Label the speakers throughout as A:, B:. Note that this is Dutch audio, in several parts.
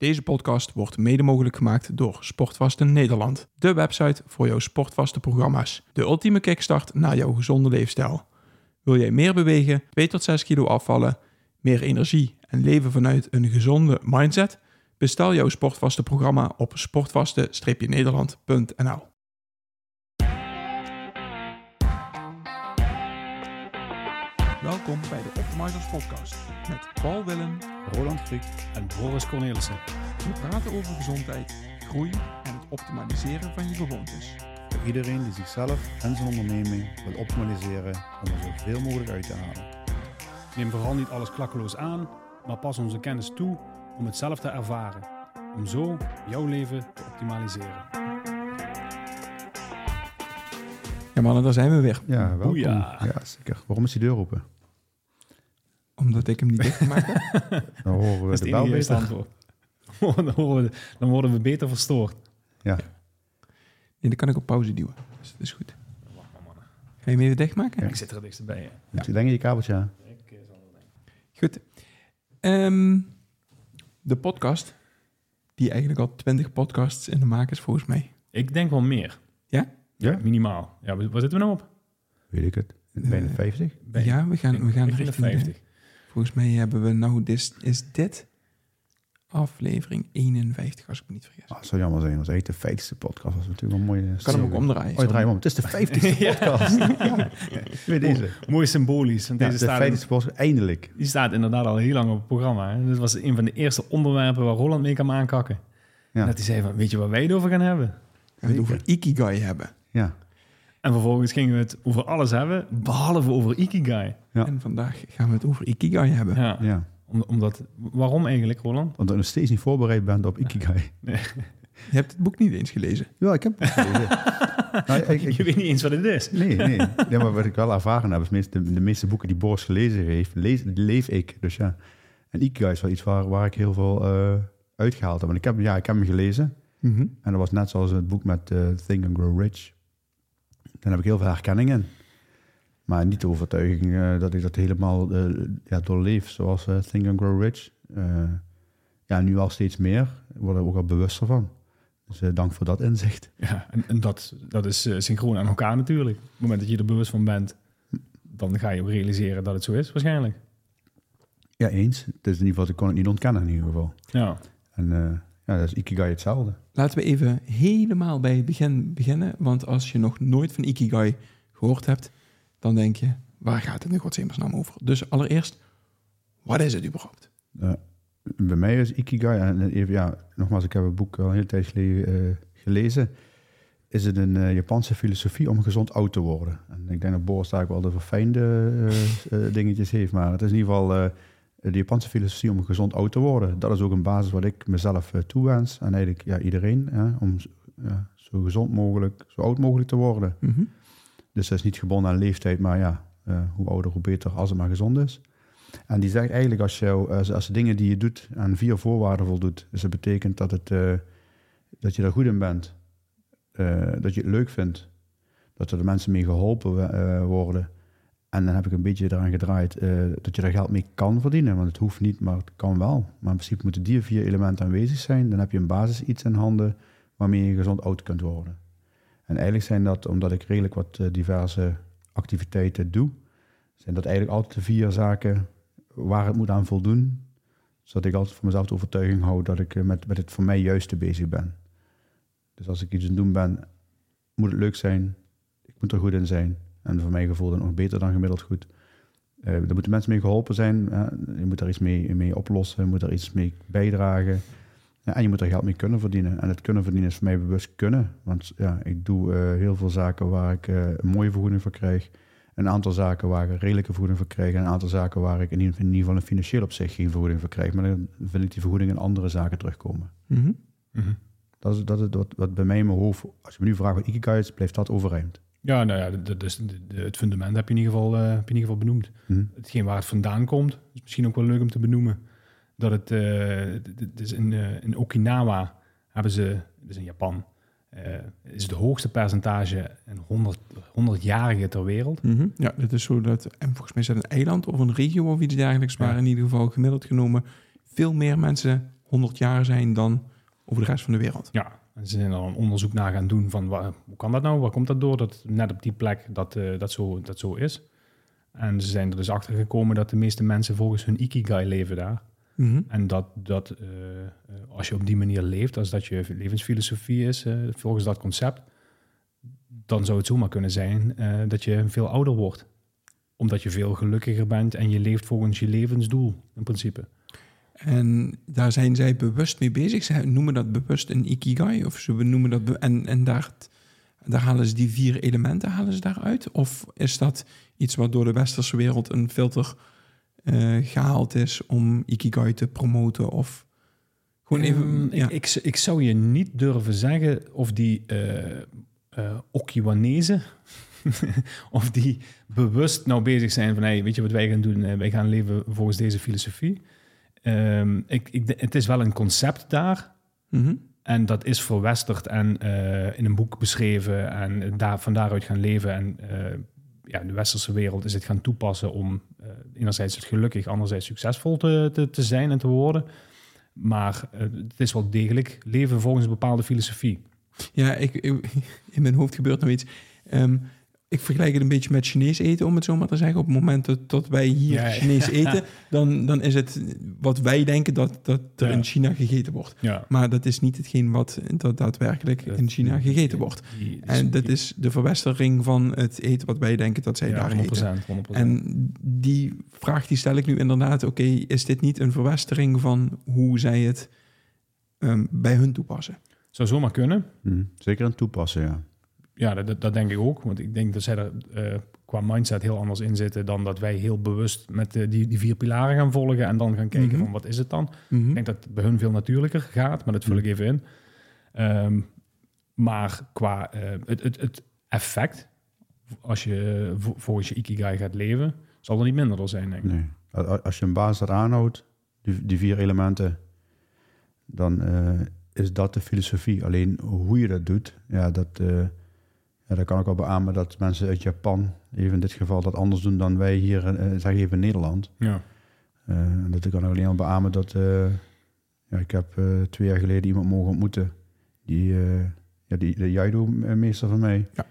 A: Deze podcast wordt mede mogelijk gemaakt door Sportvasten Nederland, de website voor jouw sportvaste programma's. De ultieme kickstart naar jouw gezonde leefstijl. Wil jij meer bewegen, 2 tot 6 kilo afvallen, meer energie en leven vanuit een gezonde mindset? Bestel jouw sportvaste programma op sportvaste-nederland.nl. Welkom bij de Optimizers Podcast met Paul Willem,
B: Roland Griek en Boris Cornelissen.
A: We praten over gezondheid, groei en het optimaliseren van je gewoontes.
B: Voor iedereen die zichzelf en zijn onderneming wil optimaliseren om er zoveel mogelijk uit te halen. Neem vooral niet alles klakkeloos aan, maar pas onze kennis toe om het zelf te ervaren. Om zo jouw leven te optimaliseren.
A: Ja mannen, daar zijn we weer.
B: Ja, welkom. Ja, zeker. Waarom is die deur open?
A: Omdat ik hem niet dichtgemaakt heb.
B: Dan horen we
C: Dat is
B: de
C: het
B: bel beter.
C: antwoord. dan, horen we, dan worden we beter verstoord.
B: Ja,
A: Nee, dan kan ik op pauze duwen. Dus dat is goed. Ga je hem even dichtmaken?
B: Ja.
C: Ik zit er het dichtst bij. hè.
B: Moet je denk je je kabeltje aan?
C: Ik, eh, zal het denken.
A: Goed. Ehm, de podcast, die eigenlijk al 20 podcasts in de maak is volgens mij.
C: ik denk wel meer.
A: Ja?
B: Ja?
C: Minimaal. Ja, waar zitten we nou op?
B: Weet ik het. Bijna
A: Eh,
B: 50?
C: Bij-
A: ja, we gaan, we gaan richting de
C: 50.
A: Volgens mij hebben we nou, dis, is dit aflevering 51, als ik me niet vergis.
B: Ah, het zou jammer zijn. Was eigenlijk de 50ste podcast. Dat is natuurlijk een mooie...
A: Ik kan hem ook omdraaien.
B: Oh, hem om. Het is de 50ste podcast. ja. Weer deze.
C: Mooi symbolisch. Want
B: Ja,
C: deze
B: de
C: staat,
B: 50ste podcast. Eindelijk.
C: die staat inderdaad al heel lang op het programma. Hè. Dit was een van de eerste onderwerpen waar Roland mee kan aankakken.
B: Ja.
C: Dat hij zei van, weet je waar wij het over gaan hebben?
A: We gaan het over Ikigai hebben.
B: Ja.
C: En vervolgens gingen we het over alles hebben, behalve over Ikigai.
B: Ja.
A: En vandaag gaan we het over Ikigai hebben.
C: Ja.
B: ja.
C: Om, omdat, waarom eigenlijk, Roland?
B: Want ik nog steeds niet voorbereid bent op Ikigai.
A: Je hebt het boek niet eens gelezen.
B: Ja, ik heb het gelezen. nou, ik, ik-
C: Je weet niet eens wat het is.
B: nee, nee. nee. Maar wat ik wel ervaren heb, is meest- de, de meeste boeken die Boris gelezen heeft, lees, leef ik. Dus ja. En Ikigai is wel iets waar, waar ik heel veel eh uitgehaald heb. Want ik heb, ja, ik heb hem gelezen.
A: Mhm.
B: En dat was net zoals het boek met eh, Think and Grow Rich. Daar heb ik heel veel herkenning in. Maar niet de overtuiging eh, dat ik dat helemaal eh, ja, doorleef, zoals eh, Think and Grow Rich. Ja, nu al steeds meer. Ik word er ook al bewuster van. Dus dank voor dat inzicht.
C: Ja, en, en dat, dat is synchroon aan elkaar natuurlijk. Op het moment dat je er bewust van bent, dan ga je ook realiseren dat het zo is, waarschijnlijk.
B: Ja, eens. Het is in ieder geval, ik kon het niet ontkennen in ieder geval.
C: Ja,
B: En ja, dat is Ikigai hetzelfde.
A: Laten we even helemaal bij het begin beginnen. Want als je nog nooit van Ikigai gehoord hebt, dan denk je, waar gaat het nu godsnaam over? Dus allereerst, wat is het überhaupt?
B: Eh, bij mij is Ikigai, en even, ja, nogmaals, ik heb het boek al een hele tijd geleden eh, gelezen. Is het een eh, Japanse filosofie om gezond oud te worden? En ik denk dat Boris daar ook wel de verfijnde dingetjes heeft. Maar het is in ieder geval de Japanse filosofie om gezond oud te worden. Dat is ook een basis wat ik mezelf eh, toewens. En eigenlijk ja, iedereen, hè, om ja, zo gezond mogelijk, zo oud mogelijk te worden.
A: Mhm.
B: Dus dat is niet gebonden aan leeftijd, maar ja, eh, hoe ouder, hoe beter, als het maar gezond is. En die zegt eigenlijk, als je, als, als de dingen die je doet aan vier voorwaarden voldoet, dus dat betekent dat, het, eh, dat je er goed in bent, dat je het leuk vindt, dat er de mensen mee geholpen eh, worden. En dan heb ik een beetje eraan gedraaid eh, dat je er geld mee kan verdienen, want het hoeft niet, maar het kan wel. Maar in principe moeten die vier elementen aanwezig zijn, dan heb je een basis iets in handen waarmee je gezond oud kunt worden. En eigenlijk zijn dat, omdat ik redelijk wat eh, diverse activiteiten doe, zijn dat eigenlijk altijd de vier zaken waar het moet aan voldoen. Zodat ik altijd voor mezelf de overtuiging hou dat ik eh, met, met het voor mij juiste bezig ben. Dus als ik iets aan het doen ben, moet het leuk zijn. Ik moet er goed in zijn. En voor mijn gevoel dan nog beter dan gemiddeld goed. Eh er moeten mensen mee geholpen zijn. hè. je moet daar iets mee, mee oplossen. Je moet daar iets mee bijdragen. Ja, en je moet er geld mee kunnen verdienen. En het kunnen verdienen is voor mij bewust kunnen. Want ja, ik doe eh, heel veel zaken waar ik eh, een mooie vergoeding voor krijg. Een aantal zaken waar ik een redelijke vergoeding voor krijg. En een aantal zaken waar ik in ieder, in ieder geval een financieel opzicht geen vergoeding voor krijg. Maar dan vind ik die vergoeding in andere zaken terugkomen.
A: Mhm.
C: Mhm.
B: Dat is, dat is wat, wat bij mij in mijn hoofd... Als je me nu vraagt wat Ikigai is, blijft dat overeind.
C: Ja nou ja, de- de- het fundament heb je, in ieder geval, eh, heb je in ieder geval benoemd.
B: Hm?
C: Hetgeen waar het vandaan komt, is misschien ook wel leuk om te benoemen. Dat het, eh, d- d- dus in, eh, in Okinawa hebben ze, dus in Japan, eh, is het hoogste percentage een 100, 100-jarigen ter wereld.
A: Mhm. Ja, dat is zo dat, en volgens mij is dat een eiland of een regio of iets dergelijks,
C: Ja.
A: waar in ieder geval gemiddeld genomen veel meer mensen 100 jaar zijn dan over de rest van de wereld.
C: Ja, en ze zijn er een onderzoek naar gaan doen van waar, hoe kan dat nou? Waar komt dat door? Dat net op die plek dat, eh, dat, zo, dat zo is. En ze zijn er dus achter gekomen dat de meeste mensen volgens hun ikigai leven daar.
A: Mhm.
C: En dat, dat eh, eh, als je op die manier leeft, als dat je levensfilosofie is, volgens dat concept, dan zou het zomaar kunnen zijn dat je veel ouder wordt. Omdat je veel gelukkiger bent en je leeft volgens je levensdoel, in principe.
A: En daar zijn zij bewust mee bezig. Ze noemen dat bewust een ikigai. Of ze noemen dat en, en daar, daar halen ze die vier elementen halen ze daaruit? Of is dat iets wat door de westerse wereld een filter eh, gehaald is om ikigai te promoten? Of gewoon even.
C: Ehm,
A: ja.
C: ik, ik, ik zou je niet durven zeggen of die eh eh, Okiwanese, of die bewust nou bezig zijn van, hey, weet je wat wij gaan doen? Wij gaan leven volgens deze filosofie. Ehm, ik, ik, het is wel een concept daar.
A: Mhm.
C: En dat is verwesterd en eh, in een boek beschreven en daar, van daaruit gaan leven. En eh, ja, in de westerse wereld is het gaan toepassen om eh, enerzijds het gelukkig, anderzijds succesvol te, te, te zijn en te worden. Maar het is wel degelijk leven volgens een bepaalde filosofie.
A: Ja, ik, ik- in mijn hoofd gebeurt nou iets. Ehm, ik vergelijk het een beetje met Chinees eten, om het zo maar te zeggen. Op het moment dat, dat wij hier
C: Ja, ja.
A: Chinees eten, dan, dan is het wat wij denken dat, dat er
C: Ja.
A: in China gegeten wordt.
C: Ja.
A: Maar dat is niet hetgeen wat dat daadwerkelijk in China gegeten wordt.
C: Die-
A: En dat is de verwestering van het eten wat wij denken dat zij
C: ja,
A: daar
C: 100%,
A: eten.
C: 100%.
A: En die vraag die stel ik nu inderdaad, oké, is dit niet een verwestering van hoe zij het ehm, bij hun toepassen?
C: Zou zomaar kunnen.
B: Hm, Zeker aan toepassen, ja.
C: Ja, dat- dat, denk ik ook. Want ik denk dat zij er eh, qua mindset heel anders in zitten dan dat wij heel bewust met eh, die, die vier pilaren gaan volgen en dan gaan kijken
A: Mhm.
C: van wat is het dan.
A: Mhm.
C: Ik denk dat het bij hun veel natuurlijker gaat, maar dat vul ik even in. Ehm, maar qua eh, het, het, het effect, als je vo- volgens je ikigai gaat leven, zal er niet minder door zijn, denk ik.
B: Nee. Als je een basis dat aanhoudt, die, die vier elementen, dan is dat de filosofie. Alleen hoe je dat doet, ja, dat, ja, dat kan ik wel beamen dat mensen uit Japan, even in dit geval, dat anders doen dan wij hier, eh zeg even in Nederland.
C: Ja.
B: Eh, dat ik kan alleen al beamen dat, eh, ja, ik heb eh, twee jaar geleden iemand mogen ontmoeten, die, eh, ja, die de Jaido-meester van mij.
A: Ja.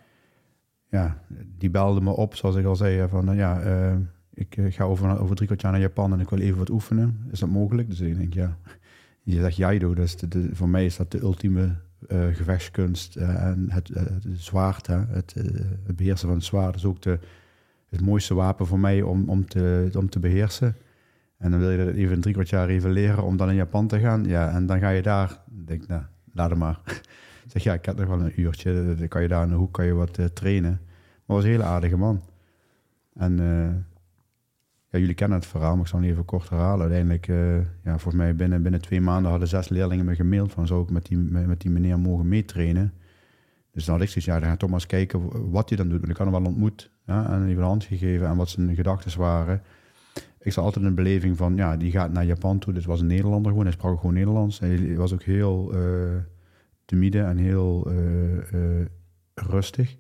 B: Ja, die belde me op, zoals ik al zei, van eh, ja, eh, ik eh, ga over, over drie kwart jaar naar Japan en ik wil even wat oefenen. Is dat mogelijk? Dus ik denk, ja, je zegt Jaido, dus de, de- voor mij is dat de ultieme eh, gevechtskunst eh, en het, eh, het zwaard, hè, het, het beheersen van het zwaard is ook de, het mooiste wapen voor mij om, om, te, om te beheersen. En dan wil je dat even drie kwart jaar even leren om dan in Japan te gaan. Ja, en dan ga je daar, denk nou, laat het maar. Ik zeg, ja, ik heb nog wel een uurtje. Dan kan je daar in de hoek kan je wat trainen. Maar was een hele aardige man. En ja, jullie kennen het verhaal, maar ik zal het even kort herhalen. Uiteindelijk, eh, ja, volgens mij binnen, binnen twee maanden hadden zes leerlingen me gemaild van zou ik met die, met, die meneer mogen meetrainen. Dus dan had ik zoiets, ja, dan ga toch maar eens kijken wat hij dan doet. Want ik had hem wel ontmoet ja, en even de hand gegeven en wat zijn gedachten waren. Ik zat altijd in beleving van, ja, die gaat naar Japan toe. Dit was een Nederlander gewoon, hij sprak gewoon Nederlands. Hij was ook heel eh timide en heel eh, rustig.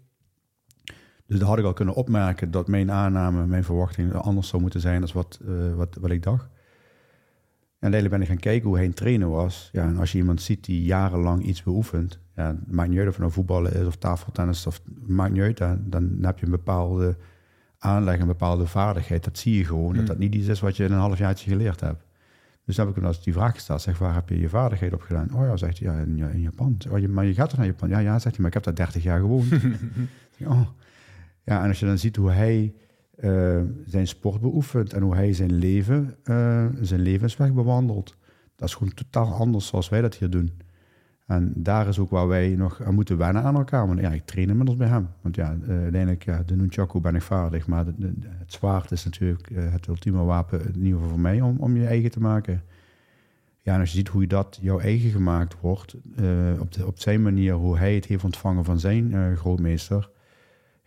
B: Dus daar had ik al kunnen opmerken dat mijn aanname, mijn verwachting anders zou moeten zijn dan wat, eh, wat, wat ik dacht. En uiteindelijk ben ik gaan kijken hoe hij een trainer was. Ja, en als je iemand ziet die jarenlang iets beoefent, ja, maakt niet uit of het nou voetballen is of tafeltennis, of, maakt niet uit. Dan heb je een bepaalde aanleg, een bepaalde vaardigheid. Dat zie je gewoon, dat
C: Mm.
B: dat niet iets is wat je in een halfjaartje geleerd hebt. Dus dan heb ik hem als die vraag gesteld. Zeg, waar heb je je vaardigheid op gedaan? Oh ja, zegt hij, ja, in, ja, in Japan. Zeg, oh, je- maar je gaat toch naar Japan? Ja, ja, zegt hij, maar ik heb daar 30 jaar gewoond. Oh. Ja, en als je dan ziet hoe hij eh, zijn sport beoefent en hoe hij zijn leven, eh, zijn levensweg bewandelt, dat is gewoon totaal anders zoals wij dat hier doen. En daar is ook waar wij nog aan moeten wennen aan elkaar. Want ja, ik train inmiddels bij hem. Want ja, eh, uiteindelijk, ja, de nunchaku ben ik vaardig. Maar het zwaard is natuurlijk het ultieme wapen, in ieder geval voor mij, om, om je eigen te maken. Ja, en als je ziet hoe dat jouw eigen gemaakt wordt, op, de, op zijn manier, hoe hij het heeft ontvangen van zijn grootmeester,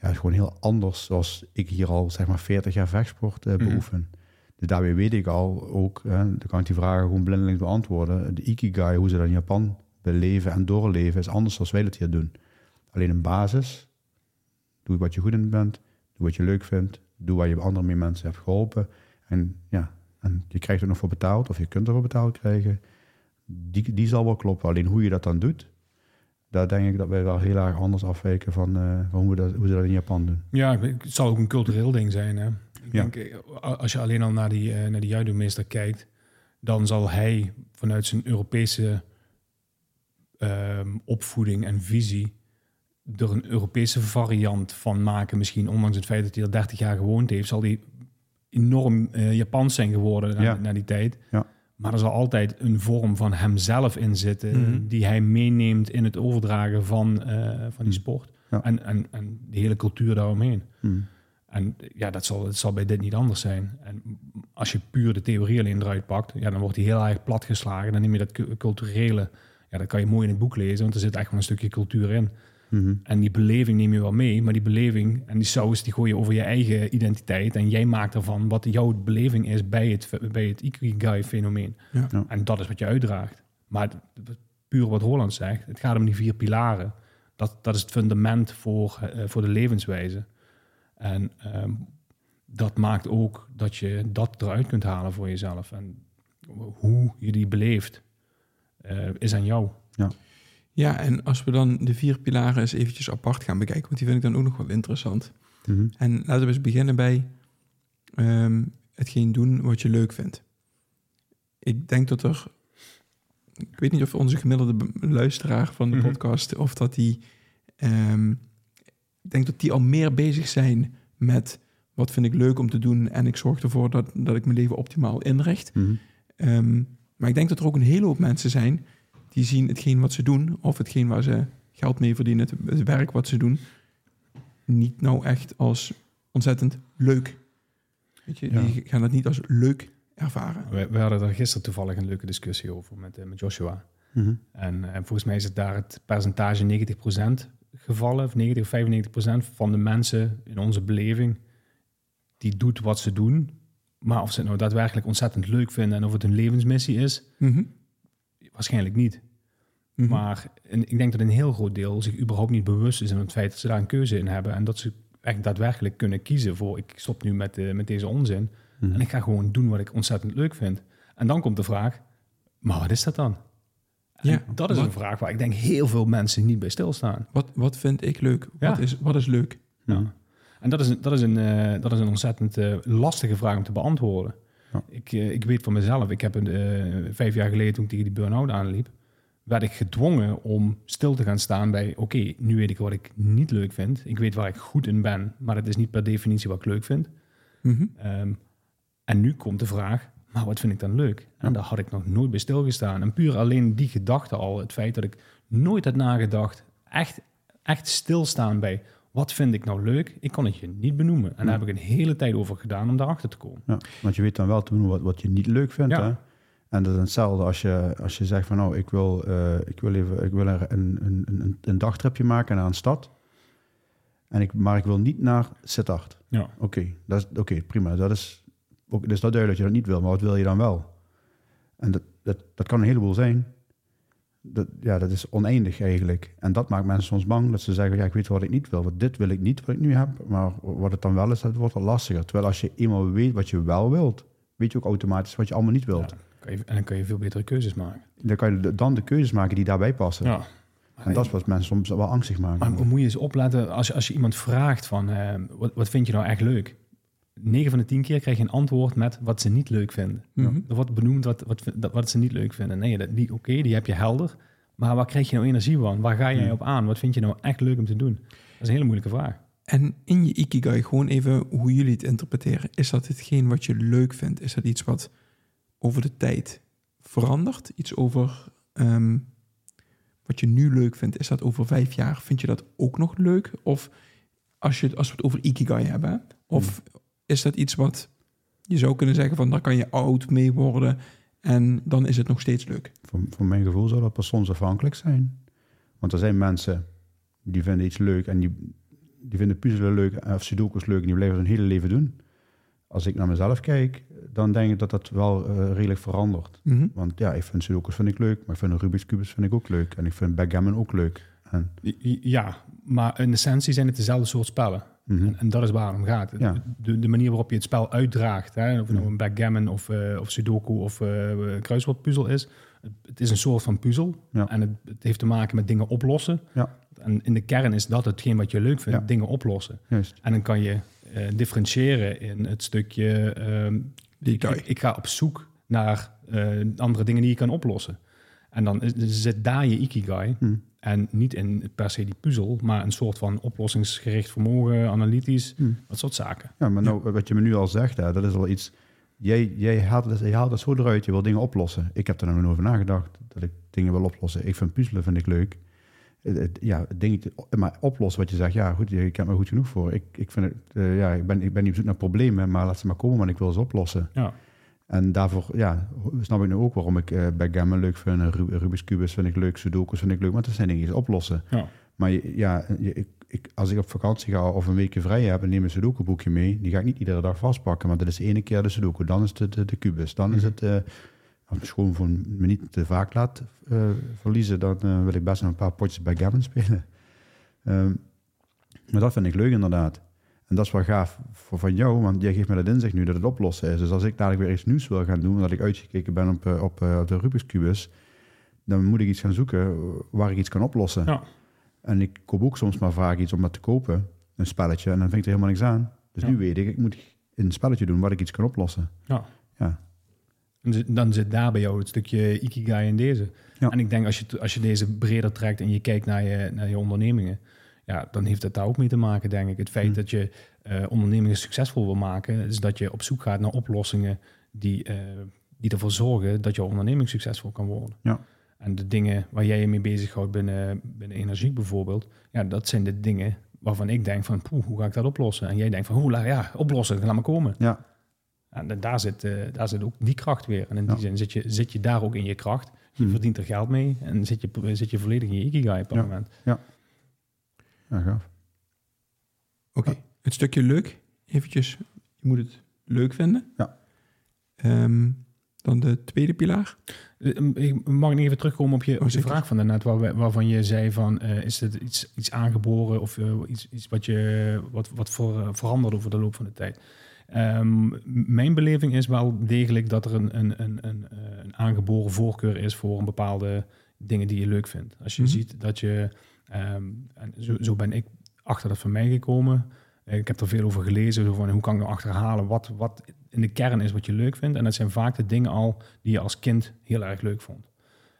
B: ja, is gewoon heel anders zoals ik hier al zeg maar 40 jaar vechtsport eh,
C: Mhm.
B: beoefen. Dus daarbij weet ik al ook, hè, dan kan ik die vragen gewoon blindelings beantwoorden. De Ikigai, hoe ze dat in Japan beleven en doorleven, is anders dan wij dat hier doen. Alleen een basis, doe wat je goed in bent, doe wat je leuk vindt, doe waar je andere mee mensen hebt geholpen. En ja, en je krijgt er nog voor betaald, of je kunt ervoor betaald krijgen. die, die zal wel kloppen. Alleen hoe je dat dan doet, daar denk ik dat wij wel heel erg anders afwijken van, eh, van hoe, we dat, hoe ze dat in Japan doen.
C: Ja, het zal ook een cultureel ding zijn. Hè? Ik
B: Ja.
C: denk, eh, als je alleen al naar die, eh, naar die judo-meester kijkt, dan zal hij vanuit zijn Europese ehm, opvoeding en visie er een Europese variant van maken. Misschien ondanks het feit dat hij er 30 jaar gewoond heeft, zal hij enorm eh, Japans zijn geworden na,
B: Ja.
C: na die tijd.
B: Ja.
C: Maar er zal altijd een vorm van hemzelf in zitten,
A: Mhm.
C: die hij meeneemt in het overdragen van, eh, van die
B: Mhm.
C: sport.
B: Ja.
C: En, en, en de hele cultuur daaromheen.
B: Hm.
C: En ja, dat zal, dat zal bij dit niet anders zijn. En als je puur de theorie alleen eruit pakt, ja, dan wordt die heel erg platgeslagen. Dan neem je dat cu- culturele, ja, dat kan je mooi in het boek lezen, want er zit echt wel een stukje cultuur in.
B: Mhm.
C: En die beleving neem je wel mee, maar die beleving en die saus, die gooi je over je eigen identiteit. En jij maakt ervan wat jouw beleving is bij het, bij het Ikigai-fenomeen.
A: Ja.
B: Ja.
C: En dat is wat je uitdraagt. Maar puur wat Roland zegt, het gaat om die vier pilaren. Dat, dat is het fundament voor, eh, voor de levenswijze. En ehm, dat maakt ook dat je dat eruit kunt halen voor jezelf. En hoe je die beleeft, eh, is aan jou.
A: Ja, en als we dan de vier pilaren eens eventjes apart gaan bekijken, want die vind ik dan ook nog wel interessant.
B: Mhm.
A: En laten we eens beginnen bij ehm, hetgeen doen wat je leuk vindt. Ik denk dat er, ik weet niet of onze gemiddelde luisteraar van de
C: Mhm.
A: podcast, of dat die, ehm, ik denk dat die al meer bezig zijn met wat vind ik leuk om te doen en ik zorg ervoor dat, dat ik mijn leven optimaal inricht.
B: Mhm.
A: Ehm, maar ik denk dat er ook een hele hoop mensen zijn die zien hetgeen wat ze doen, of hetgeen waar ze geld mee verdienen, het, het werk wat ze doen, niet nou echt als ontzettend leuk. Weet je,
B: Ja.
A: die gaan het niet als leuk ervaren.
C: We, we hadden er gisteren toevallig een leuke discussie over met, eh, met Joshua.
B: Mhm.
C: En, eh, volgens mij is het daar het percentage 90% gevallen, of 90 of 95% van de mensen in onze beleving, die doet wat ze doen. Maar of ze het nou daadwerkelijk ontzettend leuk vinden en of het een levensmissie is,
A: Mhm.
C: Waarschijnlijk niet.
A: Mhm.
C: Maar ik denk dat een heel groot deel zich überhaupt niet bewust is van het feit dat ze daar een keuze in hebben. En dat ze echt daadwerkelijk kunnen kiezen voor ik stop nu met, eh, met deze onzin.
B: Mhm.
C: En ik ga gewoon doen wat ik ontzettend leuk vind. En dan komt de vraag, maar wat is dat dan? En
A: Ja,
C: dat is
A: wat-
C: een vraag waar ik denk heel veel mensen niet bij stilstaan.
A: Wat, wat vind ik leuk?
C: Ja.
A: Wat, is, wat is leuk?
C: Ja. En dat is, een, dat, is een, eh, dat is een ontzettend eh, lastige vraag om te beantwoorden.
B: Ja.
C: Ik, eh, ik weet van mezelf, ik heb een, eh, vijf jaar geleden toen ik tegen die burn-out aanliep, werd ik gedwongen om stil te gaan staan bij, oké, nu weet ik wat ik niet leuk vind. Ik weet waar ik goed in ben, maar dat is niet per definitie wat ik leuk vind.
A: Mhm.
C: Ehm, en nu komt de vraag, maar wat vind ik dan leuk? En daar had ik nog nooit bij stilgestaan. En puur alleen die gedachte al, het feit dat ik nooit had nagedacht, echt, echt stilstaan bij, wat vind ik nou leuk? Ik kon het je niet benoemen. En daar heb ik een hele tijd over gedaan om daarachter te komen.
B: Ja, want je weet dan wel te doen wat, wat je niet leuk vindt.
C: Ja.
B: Hè? En dat is hetzelfde als je, als je zegt van nou, ik wil, eh, ik wil, even, ik wil er een, een, een, een dagtripje maken naar een stad. En ik, maar ik wil niet naar Sittard.
C: Ja.
B: Oké, dat is oké, prima. Dat is, ook, dus dat duidelijk dat je dat niet wil, maar wat wil je dan wel? En dat, dat, dat kan een heleboel zijn. Dat, ja, dat is oneindig eigenlijk. En dat maakt mensen soms bang, dat ze zeggen, ja, ik weet wat ik niet wil. Want dit wil ik niet, wat ik nu heb. Maar wat het dan wel is, dat wordt al lastiger. Terwijl als je eenmaal weet wat je wel wilt, weet je ook automatisch wat je allemaal niet wilt.
C: Ja, en dan kan je veel betere keuzes maken.
B: Dan kan je dan de keuzes maken die daarbij passen.
C: Ja.
B: En dat is wat mensen soms wel angstig maken.
C: Maar moet je eens opletten, als je, als je iemand vraagt van, eh, wat, wat vind je nou echt leuk? 9 van de 10 keer krijg je een antwoord met wat ze niet leuk vinden.
A: Mhm.
C: Er wordt benoemd wat, wat, wat ze niet leuk vinden. Nee, dat, die, oké, die heb je helder. Maar waar krijg je nou energie van? Waar ga jij
B: Hmm.
C: op aan? Wat vind je nou echt leuk om te doen? Dat is een hele moeilijke vraag.
A: En in je ikigai, gewoon even hoe jullie het interpreteren. Is dat hetgeen wat je leuk vindt? Is dat iets wat over de tijd verandert? Iets over ehm, wat je nu leuk vindt? Is dat over vijf jaar? Vind je dat ook nog leuk? Of als, je, als we het over ikigai hebben, of is dat iets wat je zou kunnen zeggen van daar kan je oud mee worden en dan is het nog steeds leuk?
B: Voor, voor mijn gevoel zou dat persoonsafhankelijk zijn. Want er zijn mensen die vinden iets leuk en die, die vinden puzzelen leuk eh, of sudokus leuk en die blijven hun hele leven doen. Als ik naar mezelf kijk, dan denk ik dat dat wel eh, redelijk verandert.
A: Mhm.
B: Want ja, ik vind sudokus vind ik leuk, maar ik vind een Rubik's Cubus vind ik ook leuk. En ik vind backgammon ook leuk. En,
C: Ja, maar in essentie zijn het dezelfde soort spellen.
B: Mhm.
C: En, en dat is waar het om gaat.
B: Ja.
C: De, de manier waarop je het spel uitdraagt, hè, of het nou een backgammon of, eh of sudoku of eh kruiswoordpuzzel is, Het, is een soort van puzzel.
B: Ja.
C: En het, het heeft te maken met dingen oplossen.
B: Ja.
C: En in de kern is dat hetgeen wat je leuk vindt,
B: Ja.
C: dingen oplossen.
B: Juist.
C: En dan kan je eh, differentiëren in het stukje...
A: Die
C: ik, ik, ga op zoek naar andere dingen die je kan oplossen. En dan is, zit daar je ikigai.
B: Hm.
C: En niet in per se die puzzel, maar een soort van oplossingsgericht vermogen, analytisch,
B: Hm.
C: dat soort zaken.
B: Ja, maar nou, wat je me nu al zegt, hè, dat is wel iets... Jij, jij, haalt het, jij haalt het zo eruit, je wil dingen oplossen. Ik heb er nou over nagedacht, dat ik dingen wil oplossen. Ik vind puzzelen vind ik leuk. Ja, het dingetje, maar oplossen wat je zegt, ja goed, je kent me goed genoeg voor. Ik, ik, vind het, eh, ja, ik, ben, ik ben niet op zoek naar problemen, maar laat ze maar komen, want ik wil ze oplossen.
C: Ja.
B: En daarvoor ja, snap ik nu ook waarom ik eh backgammon leuk vind. en Ru- Rubik's Cubus vind ik leuk, Sudokus vind ik leuk. Maar dat zijn dingen die oplossen.
C: Ja.
B: Maar ja, ik, ik, als ik op vakantie ga of een weekje vrij heb... en neem een Sudoku boekje mee... die ga ik niet iedere dag vastpakken. Maar dat is de ene keer de Sudoku, dan is het de, de, de Cubus. Dan is
C: Mhm.
B: het... eh als voor me niet te vaak laat eh, verliezen... dan wil ik best nog een paar potjes backgammon spelen. Ehm, maar dat vind ik leuk inderdaad. En dat is wel gaaf voor van jou, want jij geeft me dat inzicht nu dat het oplossen is. Dus als ik dadelijk weer iets nieuws wil gaan doen, omdat ik uitgekeken ben op, eh, op, eh, op de Rubik's Cubus, dan moet ik iets gaan zoeken waar ik iets kan oplossen.
C: Ja.
B: En ik koop ook soms maar vaak iets om dat te kopen, een spelletje, en dan vind ik er helemaal niks aan. Dus
C: Ja.
B: nu weet ik, ik moet een spelletje doen waar ik iets kan oplossen.
C: Ja.
B: Ja.
C: Dan zit daar bij jou het stukje ikigai in deze.
B: Ja.
C: En ik denk als je, als je deze breder trekt en je kijkt naar je, naar je ondernemingen, ja, dan heeft het daar ook mee te maken, denk ik. Het feit
B: Hmm.
C: dat je eh, ondernemingen succesvol wil maken, is dat je op zoek gaat naar oplossingen die, eh, die ervoor zorgen dat je onderneming succesvol kan worden.
B: Ja.
C: En de dingen waar jij je mee bezighoudt binnen, binnen energie bijvoorbeeld, ja, dat zijn de dingen waarvan ik denk van, poeh, hoe ga ik dat oplossen? En jij denkt van, hoe, la- ja, oplossen, laat maar komen.
B: Ja,
C: En da- daar zit, eh, daar zit ook die kracht weer. En in
B: Ja.
C: die zin zit je, zit je daar ook in je kracht. Je
B: Hmm.
C: verdient er geld mee en zit je, zit je volledig in je ikigai op dat
B: Ja.
C: moment.
B: ja gaaf.
A: Oké, het stukje leuk. Eventjes, je moet het leuk vinden.
B: Ja.
A: Ehm, dan de tweede pilaar.
C: Eh, Ik mag ik even terugkomen op je, op je
A: zeker.
C: vraag van daarnet, waar, waarvan je zei van, eh, is het iets, iets aangeboren of eh, iets, iets wat, je, wat, wat voor, verandert over de loop van de tijd? Ehm, mijn beleving is wel degelijk dat er een, een, een, een, eh, een aangeboren voorkeur is voor een bepaalde dingen die je leuk vindt. Als je
A: Mhm.
C: ziet dat je, ehm, en zo, zo ben ik achter dat van mij gekomen. Ik heb er veel over gelezen, zo van hoe kan ik nou achterhalen wat, wat in de kern is wat je leuk vindt. En dat zijn vaak de dingen al die je als kind heel erg leuk vond.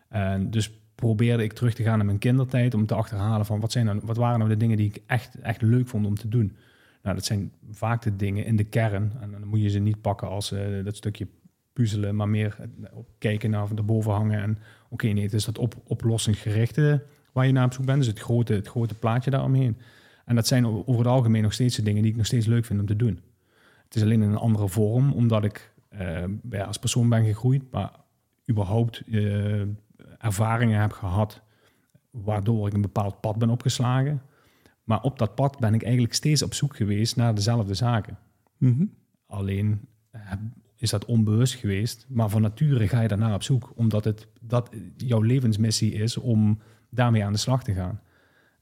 C: En dus probeerde ik terug te gaan naar mijn kindertijd om te achterhalen van wat, zijn nou, wat waren nou de dingen die ik echt, echt leuk vond om te doen. Nou, dat zijn vaak de dingen in de kern. En dan moet je ze niet pakken als eh, dat stukje puzzelen, maar meer eh, op kijken naar van erboven hangen. En oké, nee, het is dat op, oplossingsgerichte waar je naar op zoek bent. Dus het grote, het grote plaatje daaromheen. En dat zijn over het algemeen nog steeds de dingen die ik nog steeds leuk vind om te doen. Het is alleen in een andere vorm, omdat ik eh, ja, als persoon ben gegroeid, maar überhaupt eh, ervaringen heb gehad waardoor ik een bepaald pad ben opgeslagen. Maar op dat pad ben ik eigenlijk steeds op zoek geweest naar dezelfde zaken.
A: Mhm.
C: Alleen eh, is dat onbewust geweest, maar van nature ga je daarna op zoek, omdat het dat jouw levensmissie is om daarmee aan de slag te gaan.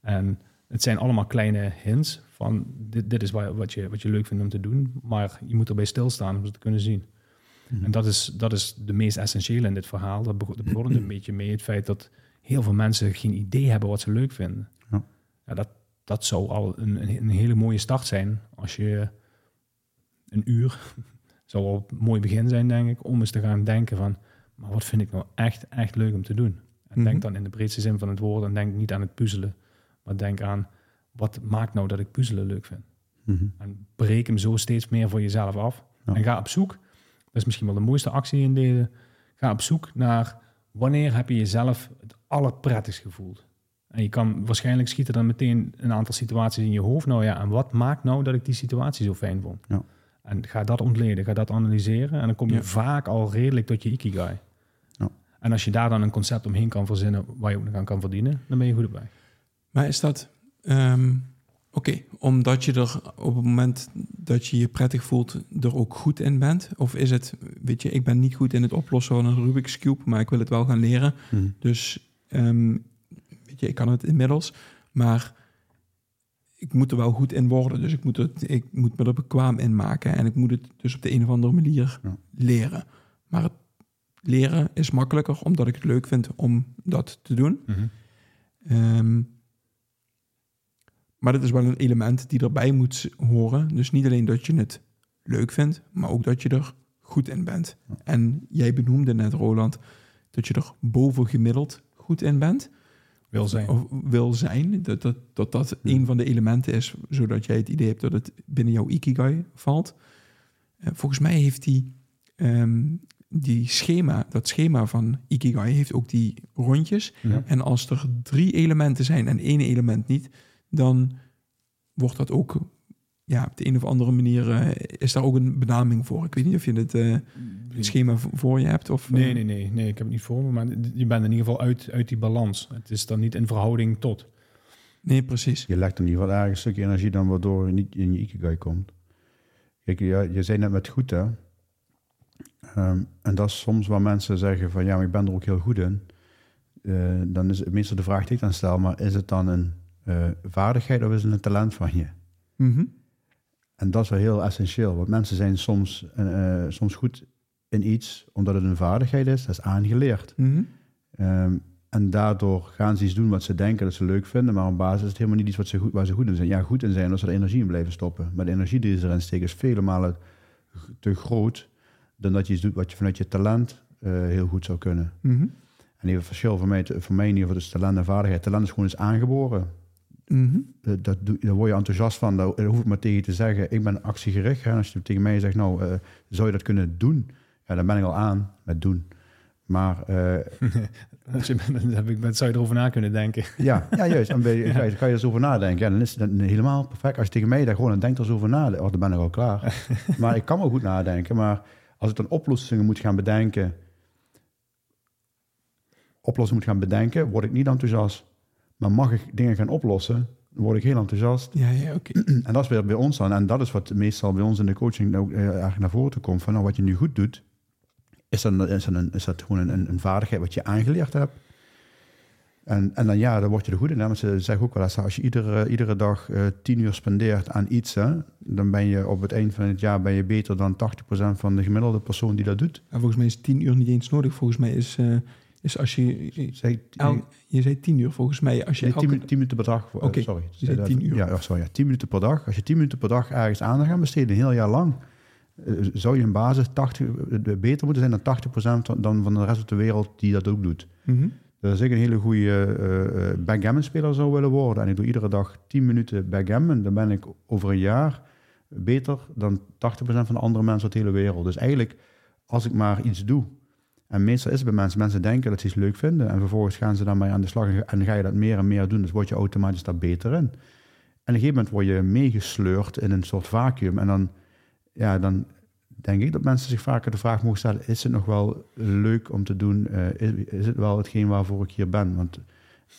C: En het zijn allemaal kleine hints van dit, dit is wa- wat je, wat je leuk vindt om te doen, maar je moet erbij stilstaan om het te kunnen zien.
B: Mhm.
C: En dat is, dat is de meest essentiële in dit verhaal. Dat begon, dat begon een beetje mee, het feit dat heel veel mensen geen idee hebben wat ze leuk vinden.
B: Ja.
C: Ja, dat, dat zou al een, een hele mooie start zijn als je een uur, zou al een mooi begin zijn, denk ik, om eens te gaan denken van, maar wat vind ik nou echt, echt leuk om te doen? En
A: Mhm.
C: denk dan in de breedste zin van het woord en denk niet aan het puzzelen, maar denk aan, wat maakt nou dat ik puzzelen leuk vind?
B: Mhm.
C: En breek hem zo steeds meer voor jezelf af.
B: Ja.
C: En ga op zoek, dat is misschien wel de mooiste actie in deze, ga op zoek naar wanneer heb je jezelf het allerprettigst gevoeld. En je kan waarschijnlijk schieten dan meteen een aantal situaties in je hoofd. Nou ja, en wat maakt nou dat ik die situatie zo fijn vond?
B: Ja.
C: En ga dat ontleden, ga dat analyseren. En dan kom je
A: Ja.
C: vaak al redelijk tot je ikigai.
B: Ja.
C: En als je daar dan een concept omheen kan verzinnen waar je ook nog aan kan verdienen, dan ben je goed erbij.
A: Maar is dat... ehm, Oké, omdat je er op het moment dat je je prettig voelt, er ook goed in bent? Of is het, weet je, ik ben niet goed in het oplossen van een Rubik's Cube, maar ik wil het wel gaan leren.
B: Mhm.
A: Dus, ehm, weet je, ik kan het inmiddels, maar ik moet er wel goed in worden. Dus ik moet, het, ik moet me er bekwaam in maken en ik moet het dus op de een of andere manier
B: Ja.
A: leren. Maar het leren is makkelijker omdat ik het leuk vind om dat te doen.
C: Mhm.
A: Ehm, maar dat is wel een element die erbij moet horen. Dus niet alleen dat je het leuk vindt, maar ook dat je er goed in bent. En jij benoemde net, Roland, dat je er bovengemiddeld goed in bent.
C: Wil zijn.
A: Of wil zijn. Dat dat, dat, dat een van de elementen is, zodat jij het idee hebt dat het binnen jouw ikigai valt. Eh, volgens mij heeft die, ehm, die schema, dat schema van ikigai heeft ook die rondjes.
B: Ja.
A: En als er drie elementen zijn en één element niet, dan wordt dat ook ja, op de een of andere manier eh, is daar ook een benaming voor. Ik weet niet of je het, eh, het schema voor je hebt. Of, eh,
C: Nee, nee, nee, nee, ik heb het niet voor me, maar je bent in ieder geval uit, uit die balans. Het is dan niet in verhouding tot.
A: Nee, precies.
B: Je legt in ieder geval ergens een stukje energie dan waardoor je niet in je ikigai komt. Kijk, ja, je zei net met goed, hè. Ehm, en dat is soms waar mensen zeggen van, ja, maar ik ben er ook heel goed in. Eh, dan is het meestal de vraag die ik dan stel, maar is het dan een eh, vaardigheid of is het een talent van je?
A: Mhm.
B: En dat is wel heel essentieel, want mensen zijn soms, eh, eh, soms goed in iets omdat het een vaardigheid is, dat is aangeleerd.
A: Mhm.
B: Ehm, en daardoor gaan ze iets doen wat ze denken dat ze leuk vinden, maar op basis is het helemaal niet iets wat ze goed, waar ze goed in zijn. Ja, goed in zijn als ze er energie in blijven stoppen. Maar de energie die ze erin steken is vele malen te groot dan dat je iets doet wat je vanuit je talent eh, heel goed zou kunnen.
A: Mhm.
B: En even verschil voor mij, voor mij in ieder geval is talent en vaardigheid. Talent is gewoon eens aangeboren.
A: Mhm.
B: Eh, dat daar word je enthousiast van. Daar, daar hoef ik maar tegen je te zeggen. Ik ben actiegericht. Hè. Als je tegen mij zegt, nou, eh, zou je dat kunnen doen? Ja, dan ben ik al aan met doen. Maar
C: je bent- dan heb ik, dan zou je erover na kunnen denken.
B: Ja, ja juist. En je, ga, je, er eens over nadenken. Ja, dan is het helemaal perfect. Als je tegen mij daar gewoon aan denkt er eens over nadenken, oh, dan ben ik al klaar. maar ik kan wel goed nadenken. Maar als ik dan oplossingen moet gaan bedenken, oplossingen moet gaan bedenken, word ik niet enthousiast. Maar mag ik dingen gaan oplossen, dan word ik heel enthousiast.
A: Ja, ja, oké.
B: En dat is weer bij ons dan. En dat is wat meestal bij ons in de coaching ook eh, eigenlijk naar voren komt. Van nou, wat je nu goed doet, is dat, is dat, een, is dat gewoon een, een vaardigheid wat je aangeleerd hebt. En, en dan ja, dan word je er goed in. Hè? Want ze zeggen ook wel eens, als je iedere, iedere dag eh, tien uur spendeert aan iets, hè, dan ben je op het eind van het jaar ben je beter dan 80% van de gemiddelde persoon die dat doet.
A: En volgens mij is 10 uur niet eens nodig. Volgens mij is, eh, is als je... El- je zei 10 uur volgens mij. Als je
B: Nee, 10,
A: elke-
B: minuten- 10 minuten per dag. eh, sorry.
A: je zei
B: Dat-
A: 10 uur.
B: Ja, oh, sorry, ja, 10 minuten per dag. Als je 10 minuten per dag ergens aandacht gaat besteden, een heel jaar lang, eh, zou je in basis 80, eh, beter moeten zijn dan 80% van- dan van de rest van de wereld die dat ook doet.
A: Mhm.
B: Dus als ik een hele goede eh, backgammon-speler zou willen worden en ik doe iedere dag 10 minuten backgammon, dan ben ik over een jaar beter dan 80% van de andere mensen uit de hele wereld. Dus eigenlijk, als ik maar iets doe, en meestal is het bij mensen, mensen denken dat ze iets leuk vinden en vervolgens gaan ze daarmee aan de slag en, ga je dat meer en meer doen, dus word je automatisch daar beter in. En op een gegeven moment word je meegesleurd in een soort vacuüm en dan, ja, dan denk ik dat mensen zich vaker de vraag mogen stellen, is het nog wel leuk om te doen? Eh, is, het wel hetgeen waarvoor ik hier ben? Want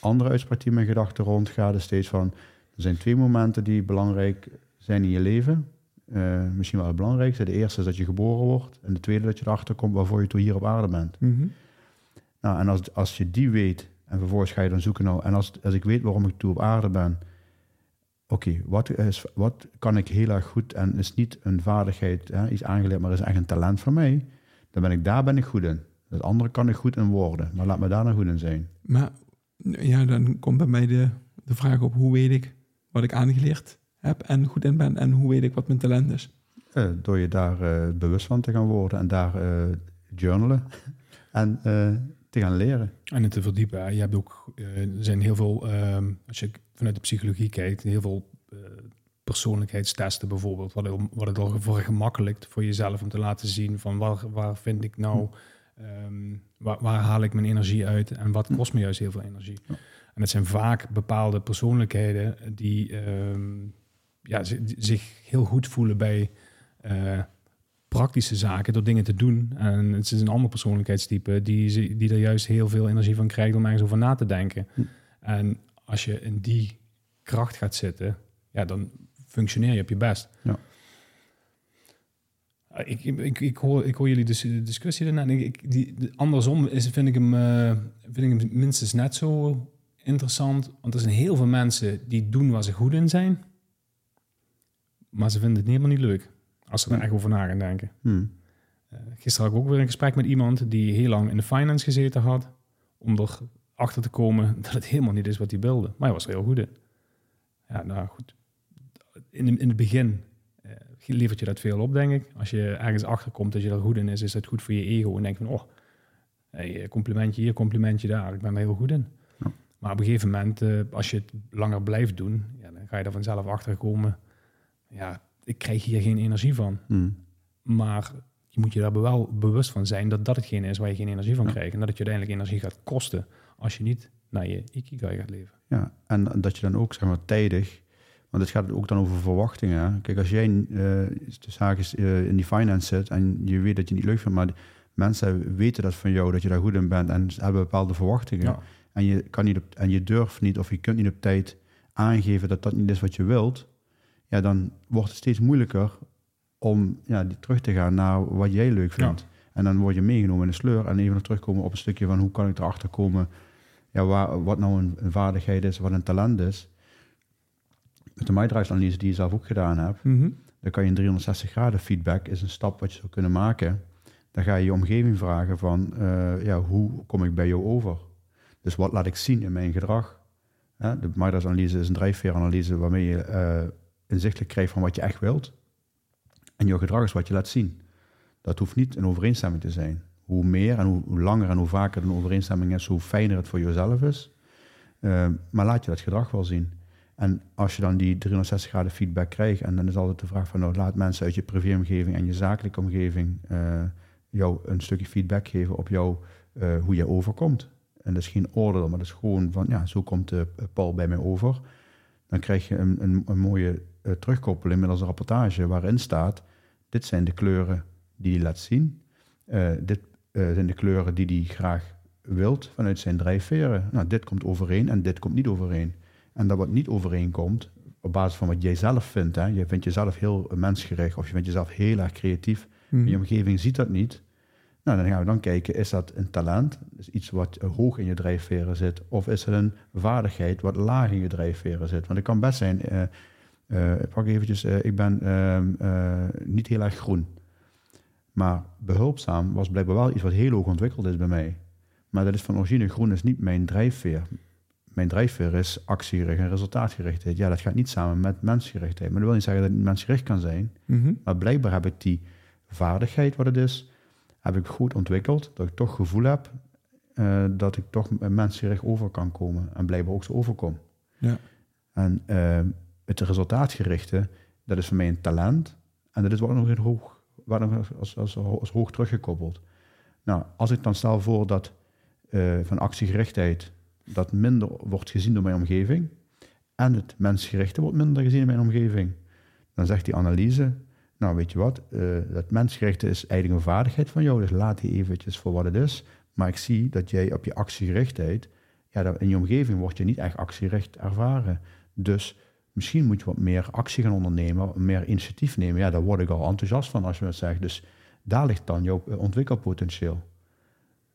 B: andere uitspraak die mijn gedachten rondgaat is steeds van, er zijn twee momenten die belangrijk zijn in je leven. Eh, misschien wel het belangrijkste. De eerste is dat je geboren wordt. En de tweede dat je erachter komt waarvoor je toe hier op aarde bent.
A: Mhm.
B: Nou, en als, als je die weet en vervolgens ga je dan zoeken, nou, en als, als ik weet waarom ik toe op aarde ben, oké, wat wat, wat kan ik heel erg goed en is niet een vaardigheid, hè, iets aangeleerd, maar is echt een talent van mij, dan ben ik daar ben ik goed in. Het andere kan ik goed in worden, maar laat me daar dan goed in zijn.
A: Maar ja, dan komt bij mij de, de vraag op hoe weet ik wat ik aangeleerd heb en goed in ben en hoe weet ik wat mijn talent is.
B: Eh, door je daar eh, bewust van te gaan worden en daar eh, journalen en eh, te gaan leren.
C: En het te verdiepen. hè. Je hebt ook, eh, er zijn heel veel, ehm, als je vanuit de psychologie kijkt, heel veel eh, persoonlijkheidstesten bijvoorbeeld, wat, het- wat het al voor gemakkelijkt voor jezelf om te laten zien van waar, waar vind ik nou, ehm, waar, waar haal ik mijn energie uit en wat kost me juist heel veel energie.
B: Ja.
C: En het zijn vaak bepaalde persoonlijkheden die ehm, ja, zi- zich heel goed voelen bij eh, praktische zaken door dingen te doen. En het is een ander persoonlijkheidstype die, die er juist heel veel energie van krijgt om ergens over na te denken.
B: Hm.
C: En als je in die kracht gaat zitten, ja, dan functioneer je op je best.
B: Ja.
C: Uh, Ik, ik, ik, hoor, ik hoor jullie dus de discussie daarna. en Ik, ik, die, de- andersom is, vind, ik hem, eh, vind ik hem minstens net zo interessant. Want er zijn heel veel mensen die doen waar ze goed in zijn. Maar ze vinden het helemaal niet leuk. Als ze er echt over na gaan denken.
B: Hmm.
C: Uh, gisteren had ik ook weer een gesprek met iemand die heel lang in de finance gezeten had. Om erachter te komen dat het helemaal niet is wat hij wilde. Maar hij was er heel goed in. Ja, nou goed. In, in het begin uh, levert je dat veel op, denk ik. Als je ergens achterkomt dat je er goed in is, is dat goed voor je ego. En denk van, oh, hey, complimentje hier, complimentje daar. Ik ben er heel goed in. Maar op een gegeven moment, uh, als je het langer blijft doen, ja, dan ga je er vanzelf achter komen. Ja, ik krijg hier geen energie van.
B: Hmm.
C: Maar je moet je daar wel bewust van zijn dat dat hetgene is waar je geen energie van krijgt. En dat het je uiteindelijk energie gaat kosten als je niet naar je ikigai gaat leven.
B: Ja, en dat je dan ook zeg maar tijdig, want het gaat ook dan over verwachtingen. Kijk, als jij uh, de zaak is, uh, in die finance zit en je weet dat je niet leuk vindt, maar mensen weten dat van jou, dat je daar goed in bent en ze hebben bepaalde verwachtingen.
C: Ja.
B: En je, kan niet op, en je durft niet of je kunt niet op tijd aangeven dat dat niet is wat je wilt, ja, dan wordt het steeds moeilijker om ja, die terug te gaan naar wat jij leuk vindt. En dan word je meegenomen in de sleur. En even nog terugkomen op een stukje van hoe kan ik erachter komen ja, waar, wat nou een, een vaardigheid is, wat een talent is. Met de MyDrive-analyse die je zelf ook gedaan hebt,
A: Mhm.
B: dan kan je een 360 graden feedback, is een stap wat je zou kunnen maken. Dan ga je je omgeving vragen van, eh, ja, hoe kom ik bij jou over? Dus wat laat ik zien in mijn gedrag? De MyDrive-analyse is een drijfveeranalyse waarmee je uh, inzichtelijk krijgt van wat je echt wilt. En jouw gedrag is wat je laat zien. Dat hoeft niet een overeenstemming te zijn. Hoe meer en hoe, langer en hoe vaker een overeenstemming is, hoe fijner het voor jezelf is. Uh, maar laat je dat gedrag wel zien. En als je dan die 360 graden feedback krijgt, en dan is altijd de vraag van, nou, laat mensen uit je privéomgeving en je zakelijke omgeving uh, jou een stukje feedback geven op jou, uh, hoe je overkomt. En dat is geen oordeel, maar dat is gewoon van, ja, zo komt Paul bij mij over. Dan krijg je een, een, een mooie terugkoppeling middels een rapportage waarin staat, dit zijn de kleuren die hij laat zien. Uh, dit uh, zijn de kleuren die hij graag wilt vanuit zijn drijfveren. Nou, dit komt overeen en dit komt niet overeen. En dat wat niet overeenkomt, op basis van wat jij zelf vindt, hè, je vindt jezelf heel mensgericht of je vindt jezelf heel erg creatief, mm. je omgeving ziet dat niet. Nou, dan gaan we dan kijken, is dat een talent, dus iets wat hoog in je drijfveren zit, of is het een vaardigheid wat laag in je drijfveren zit? Want het kan best zijn, uh, uh, pak eventjes, uh, ik ben uh, niet heel erg groen. Maar behulpzaam was blijkbaar wel iets wat heel hoog ontwikkeld is bij mij. Maar dat is van origine, groen is niet mijn drijfveer. Mijn drijfveer is actiegericht en resultaatgerichtheid. Ja, dat gaat niet samen met mensgerichtheid. Maar dat wil niet zeggen dat het mensgericht kan zijn.
A: Mm -hmm.
B: Maar blijkbaar heb ik die vaardigheid, wat het is, heb ik goed ontwikkeld. Dat ik toch gevoel heb uh, dat ik toch mensgericht over kan komen. En blijkbaar ook zo overkom.
A: Ja.
B: En uh, het resultaatgerichte, dat is voor mij een talent. En dat is wat nog heel hoog, als, als, als hoog teruggekoppeld. Nou, als ik dan stel voor dat uh, van actiegerichtheid dat minder wordt gezien door mijn omgeving en het mensgerichte wordt minder gezien in mijn omgeving, dan zegt die analyse, nou weet je wat, uh, dat mensgerichte is eigenlijk een vaardigheid van jou, dus laat die eventjes voor wat het is. Maar ik zie dat jij op je actiegerichtheid, ja, in je omgeving word je niet echt actiegericht ervaren. Dus misschien moet je wat meer actie gaan ondernemen, meer initiatief nemen. Ja, daar word ik al enthousiast van als je dat zegt. Dus daar ligt dan jouw ontwikkelpotentieel.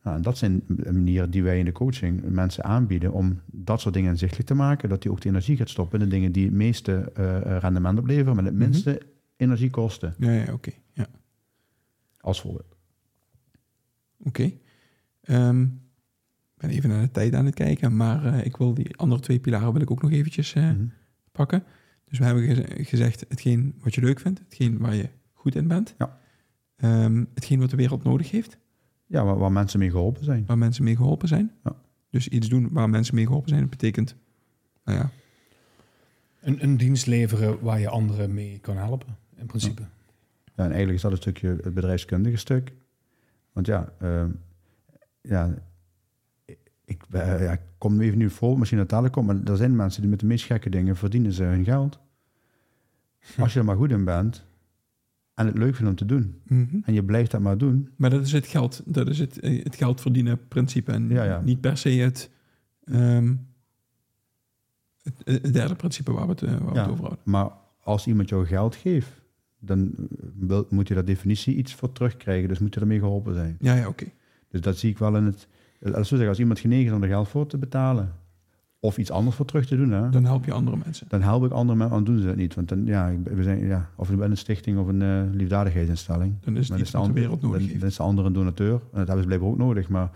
B: Nou, en dat zijn manieren die wij in de coaching mensen aanbieden om dat soort dingen inzichtelijk te maken. Dat die ook de energie gaat stoppen in de dingen die het meeste uh, rendement opleveren, maar het minste mm -hmm. energie kosten.
A: Ja, ja oké. Okay. Ja.
B: Als voorbeeld.
A: Oké. Okay. Um, ik ben even naar de tijd aan het kijken, maar uh, ik wil die andere twee pilaren wil ik ook nog eventjes mm -hmm. Pakken. Dus we hebben ge gezegd hetgeen wat je leuk vindt, hetgeen waar je goed in bent.
B: Ja.
A: Um, hetgeen wat de wereld nodig heeft.
B: Ja, waar, waar, mensen mee geholpen zijn.
A: Waar mensen mee geholpen zijn.
B: Ja.
A: Dus iets doen waar mensen mee geholpen zijn, dat betekent, nou ja.
C: Een, een dienst leveren waar je anderen mee kan helpen, in principe.
B: Ja. ja en eigenlijk is dat een stukje het bedrijfskundige stuk. Want ja, uh, ja ik, uh, ja, ik kom even nu vol, misschien dat dadelijk komt, maar er zijn mensen die met de meest gekke dingen verdienen ze hun geld. Als je er maar goed in bent, en het leuk vindt om te doen.
A: Mm -hmm.
B: En je blijft dat maar doen.
A: Maar dat is het geld, dat is het, het geld verdienen principe. En
B: ja, ja.
A: niet per se het, um, het, het, derde principe waar we het, waar we
B: ja,
A: het over hadden.
B: Maar als iemand jou geld geeft, dan wil, moet je daar definitie iets voor terugkrijgen. Dus moet je ermee geholpen zijn.
A: Ja, ja, oké. Okay.
B: Dus dat zie ik wel in het... Als, zeggen, als iemand genegen is om er geld voor te betalen, of iets anders voor terug te doen. Hè?
A: Dan help je andere mensen.
B: Dan help ik andere mensen, dan doen ze het niet. Want dan, ja, we zijn, ja, of ik ben een stichting of een eh, liefdadigheidsinstelling.
A: Dan is het iets
B: de
A: wereld nodig
B: dan, is de andere een donateur. En dat hebben ze blijkbaar ook nodig. Maar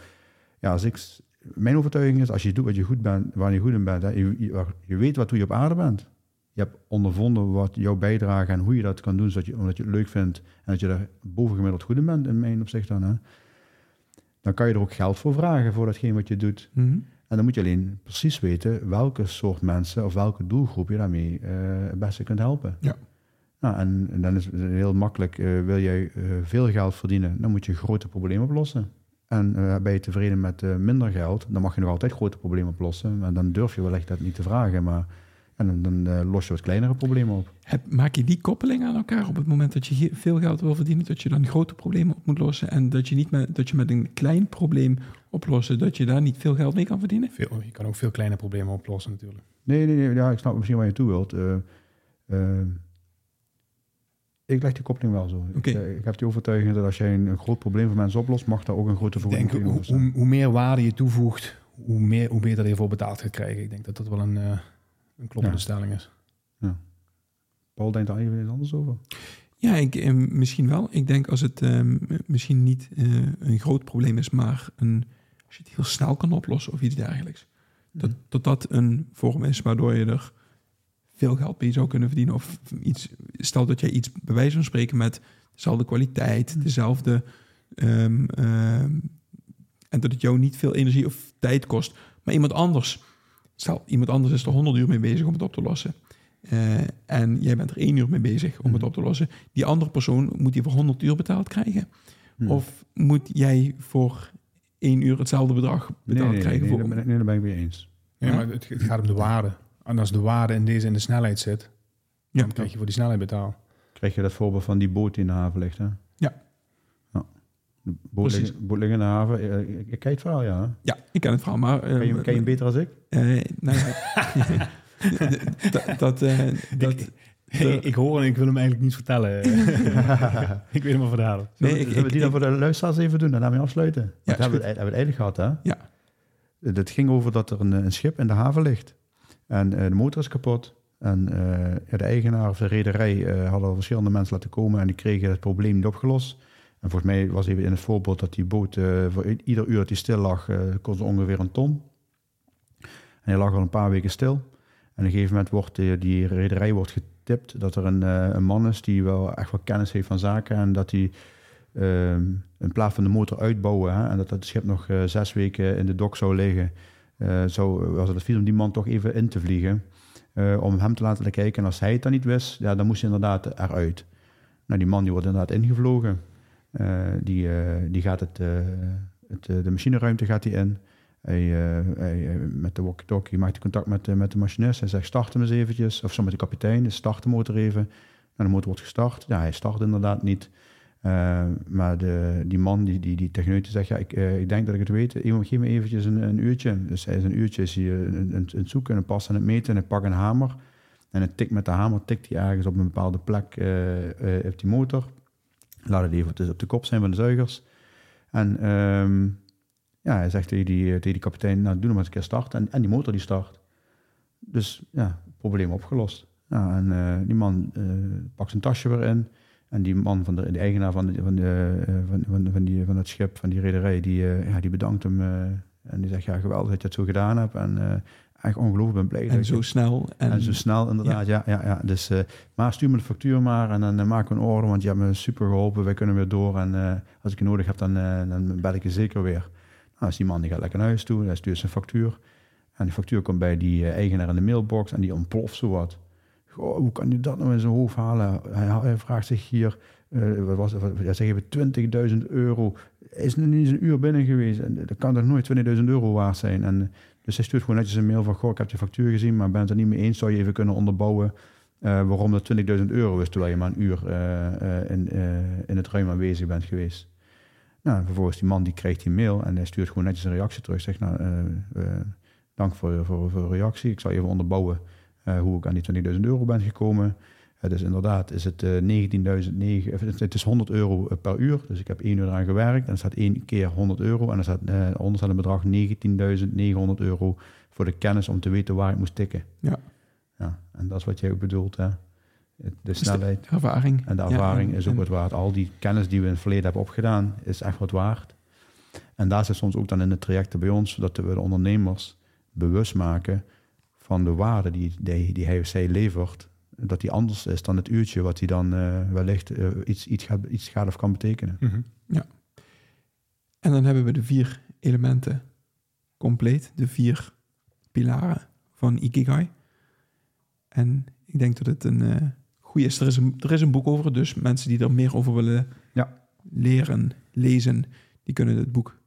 B: ja, als ik, mijn overtuiging is, als je doet wat je goed bent, waar je goed in bent, hè, je, je, je weet wat hoe je op aarde bent. Je hebt ondervonden wat jouw bijdrage en hoe je dat kan doen, zodat je, omdat je het leuk vindt en dat je er bovengemiddeld goed in bent, in mijn opzicht dan. Hè. Dan kan je er ook geld voor vragen voor datgene wat je doet.
A: Mhm.
B: En dan moet je alleen precies weten welke soort mensen of welke doelgroep je daarmee eh, het beste kunt helpen.
A: Ja.
B: Nou, en, en dan is het heel makkelijk, eh, wil jij eh, veel geld verdienen, dan moet je grote problemen oplossen. En ben je tevreden met minder geld, dan mag je nog altijd grote problemen oplossen. Maar dan durf je wellicht dat niet te vragen, maar en dan, dan eh, los je wat kleinere problemen op.
A: Heb, maak je die koppeling aan elkaar op het moment dat je veel geld wil verdienen, dat je dan grote problemen op moet lossen en dat je niet met, dat je met een klein probleem oplossen, dat je daar niet veel geld mee kan verdienen?
C: Veel, je kan ook veel kleine problemen oplossen natuurlijk.
B: Nee, nee, nee ja, ik snap misschien waar je toe wilt. Eh, eh, ik leg die koppeling wel zo.
A: Oké.
B: Ik, ik heb die overtuiging dat als jij een, een groot probleem voor mensen oplost, mag daar ook een grote vergoeding
C: hoe,
B: staan.
C: hoe, hoe meer waarde je toevoegt, hoe, meer, hoe beter je ervoor betaald gaat krijgen. Ik denk dat dat wel een, eh, een kloppende
B: Ja.
C: stelling is.
B: Paul denkt daar even iets anders over.
A: Ja, ik, eh, misschien wel. Ik denk als het eh, misschien niet eh, een groot probleem is, maar een, als je het heel snel kan oplossen of iets dergelijks. Dat,
B: Mhm.
A: dat dat een vorm is waardoor je er veel geld mee zou kunnen verdienen. Of iets, stel dat jij iets bij wijze van spreken met dezelfde kwaliteit,
B: Mhm.
A: dezelfde. ehm, ehm, en dat het jou niet veel energie of tijd kost. Maar iemand anders, stel iemand anders is er 100 uur mee bezig om het op te lossen. Eh, en jij bent er één uur mee bezig om het
B: Mhm.
A: op te lossen. Die andere persoon moet die voor 100 uur betaald krijgen.
B: Hm.
A: Of moet jij voor één uur hetzelfde bedrag betaald
B: nee, nee,
A: krijgen?
B: nee,
A: voor,
B: daar ben ik- nee, daar ben ik mee eens.
C: Ja,
A: Ja.
C: maar het, het gaat om de waarde. En als de waarde in deze in de snelheid zit,
A: Ja.
C: dan krijg je voor die snelheid betaald.
B: Krijg je dat voorbeeld van die boot die in de haven ligt, hè?
A: Ja.
B: ja. De boot,
A: Precies.
B: ligt, boot ligt in de haven. Eh, Ik, ik kijk het verhaal, ja.
A: Ja, ik ken het verhaal, maar... eh,
B: Ken je, ken je hem beter als ik?
A: eh, nou ja, dat... dat, eh, dat
C: ik hoor en ik wil hem eigenlijk niet vertellen. ik wil hem maar verhalen.
A: Nee,
B: Zullen,
A: ik-
B: zullen we die dan voor de luisteraars even doen en daarmee afsluiten? Want hebben, we, het- hebben we het eigenlijk gehad, hè?
A: Ja.
B: Het ging over dat er een, een schip in de haven ligt. En de motor is kapot. En de eigenaar of de rederij eh, hadden verschillende mensen laten komen en die kregen het probleem niet opgelost. En volgens mij was even in het voorbeeld dat die boot eh, voor ieder uur dat die stil lag, eh kon ze ongeveer een ton. En hij lag al een paar weken stil. En op een gegeven moment wordt die, die rederij wordt getipt dat er een, eh, een man is die wel echt wel kennis heeft van zaken. En dat hij ehm, in plaats van de motor uitbouwen hè, en dat het schip nog eh, zes weken in de dok zou liggen, eh, zo was het advies om die man toch even in te vliegen. eh, om hem te laten kijken. En als hij het dan niet wist, ja, dan moest hij inderdaad eruit. Nou, die man die wordt inderdaad ingevlogen. Eh, die, eh, die gaat het, eh, het, de machineruimte gaat hij in. Hij, met de walkie-talkie maakt hij contact met, met de machinist. Hij zegt, start hem eens eventjes. Of zo met de kapitein, dus start de motor even. En de motor wordt gestart. Ja, hij start inderdaad niet. Maar de, die man, die, die, die techneut, zegt, ja, ik, ik denk dat ik het weet. Geef me eventjes een, een uurtje. Dus hij is een uurtje is een, een, een zoeken, een passen en het meten. En hij pakt een hamer. En het tikt met de hamer, tikt hij ergens op een bepaalde plek eh, op die motor. Laat het even op de, op de kop zijn van de zuigers. En ehm, ja, hij zegt tegen die, tegen die kapitein, nou doe hem eens een keer starten. En, en die motor die start. Dus ja, probleem opgelost. Nou, en eh, die man eh, pakt zijn tasje weer in. En die man van de, eigenaar van, de, van, de, eh, van, van, van, die, van het schip, van die rederij, die, ja, die bedankt hem. en die zegt, ja, geweldig dat je het zo gedaan hebt. En echt ongelooflijk, ben blij
A: en zo snel. En,
B: en, zo snel, inderdaad. Ja, ja, ja. Dus, eh, maar stuur me de factuur maar en dan eh, maken we een order, want je hebt me super geholpen. Wij kunnen weer door. En eh, als ik je nodig heb, dan, dan bel ik je zeker weer. Nou, dus die man die gaat lekker naar huis toe, hij stuurt zijn factuur. En die factuur komt bij die eigenaar in de mailbox en die ontploft zo wat. Goh, hoe kan hij dat nou in zijn hoofd halen? Hij, hij vraagt zich hier, wat was het, ja, zeggen we 20.000 euro. Is niet eens een uur binnen geweest. En dat kan toch nooit 20.000 euro waard zijn? En, dus hij stuurt gewoon netjes een mail van, goh, ik heb je factuur gezien, maar ben het er niet mee eens. Zou je even kunnen onderbouwen eh, waarom dat 20.000 euro is, terwijl je maar een uur eh, eh, in, in het ruim aanwezig bent geweest. Nou, en vervolgens die man die krijgt die mail en hij stuurt gewoon netjes een reactie terug. Zegt, nou, dank voor, voor, voor reactie. Ik zal even onderbouwen hoe ik aan die 20.000 euro ben gekomen. Het is inderdaad, is het 19.009, of het is 100 euro eh, per uur. Dus ik heb één uur eraan gewerkt en er staat één keer 100 euro. En er staat eh onder staat een bedrag 19.900 euro voor de kennis om te weten waar ik moest tikken.
A: Ja.
B: ja en dat is wat jij ook bedoelt, hè? De
A: de-
B: snelheid.
A: Ervaring.
B: En de ervaring is ook
A: en-
B: wat waard. Al die kennis die we in het verleden hebben opgedaan, is echt wat waard. En daar zit soms ook dan in de trajecten bij ons, dat we de ondernemers bewust maken van de waarde die, die, die hij of zij levert. Dat die anders is dan het uurtje wat hij dan eh, wellicht eh, iets, iets, gaat, iets gaat of kan betekenen.
C: Mhm.
A: En dan hebben we de vier elementen compleet, de vier pilaren van Ikigai. En ik denk dat het een eh goede is. Er is een, er is een boek over, dus mensen die er meer over willen
B: Ja.
A: leren, lezen, die kunnen het boek,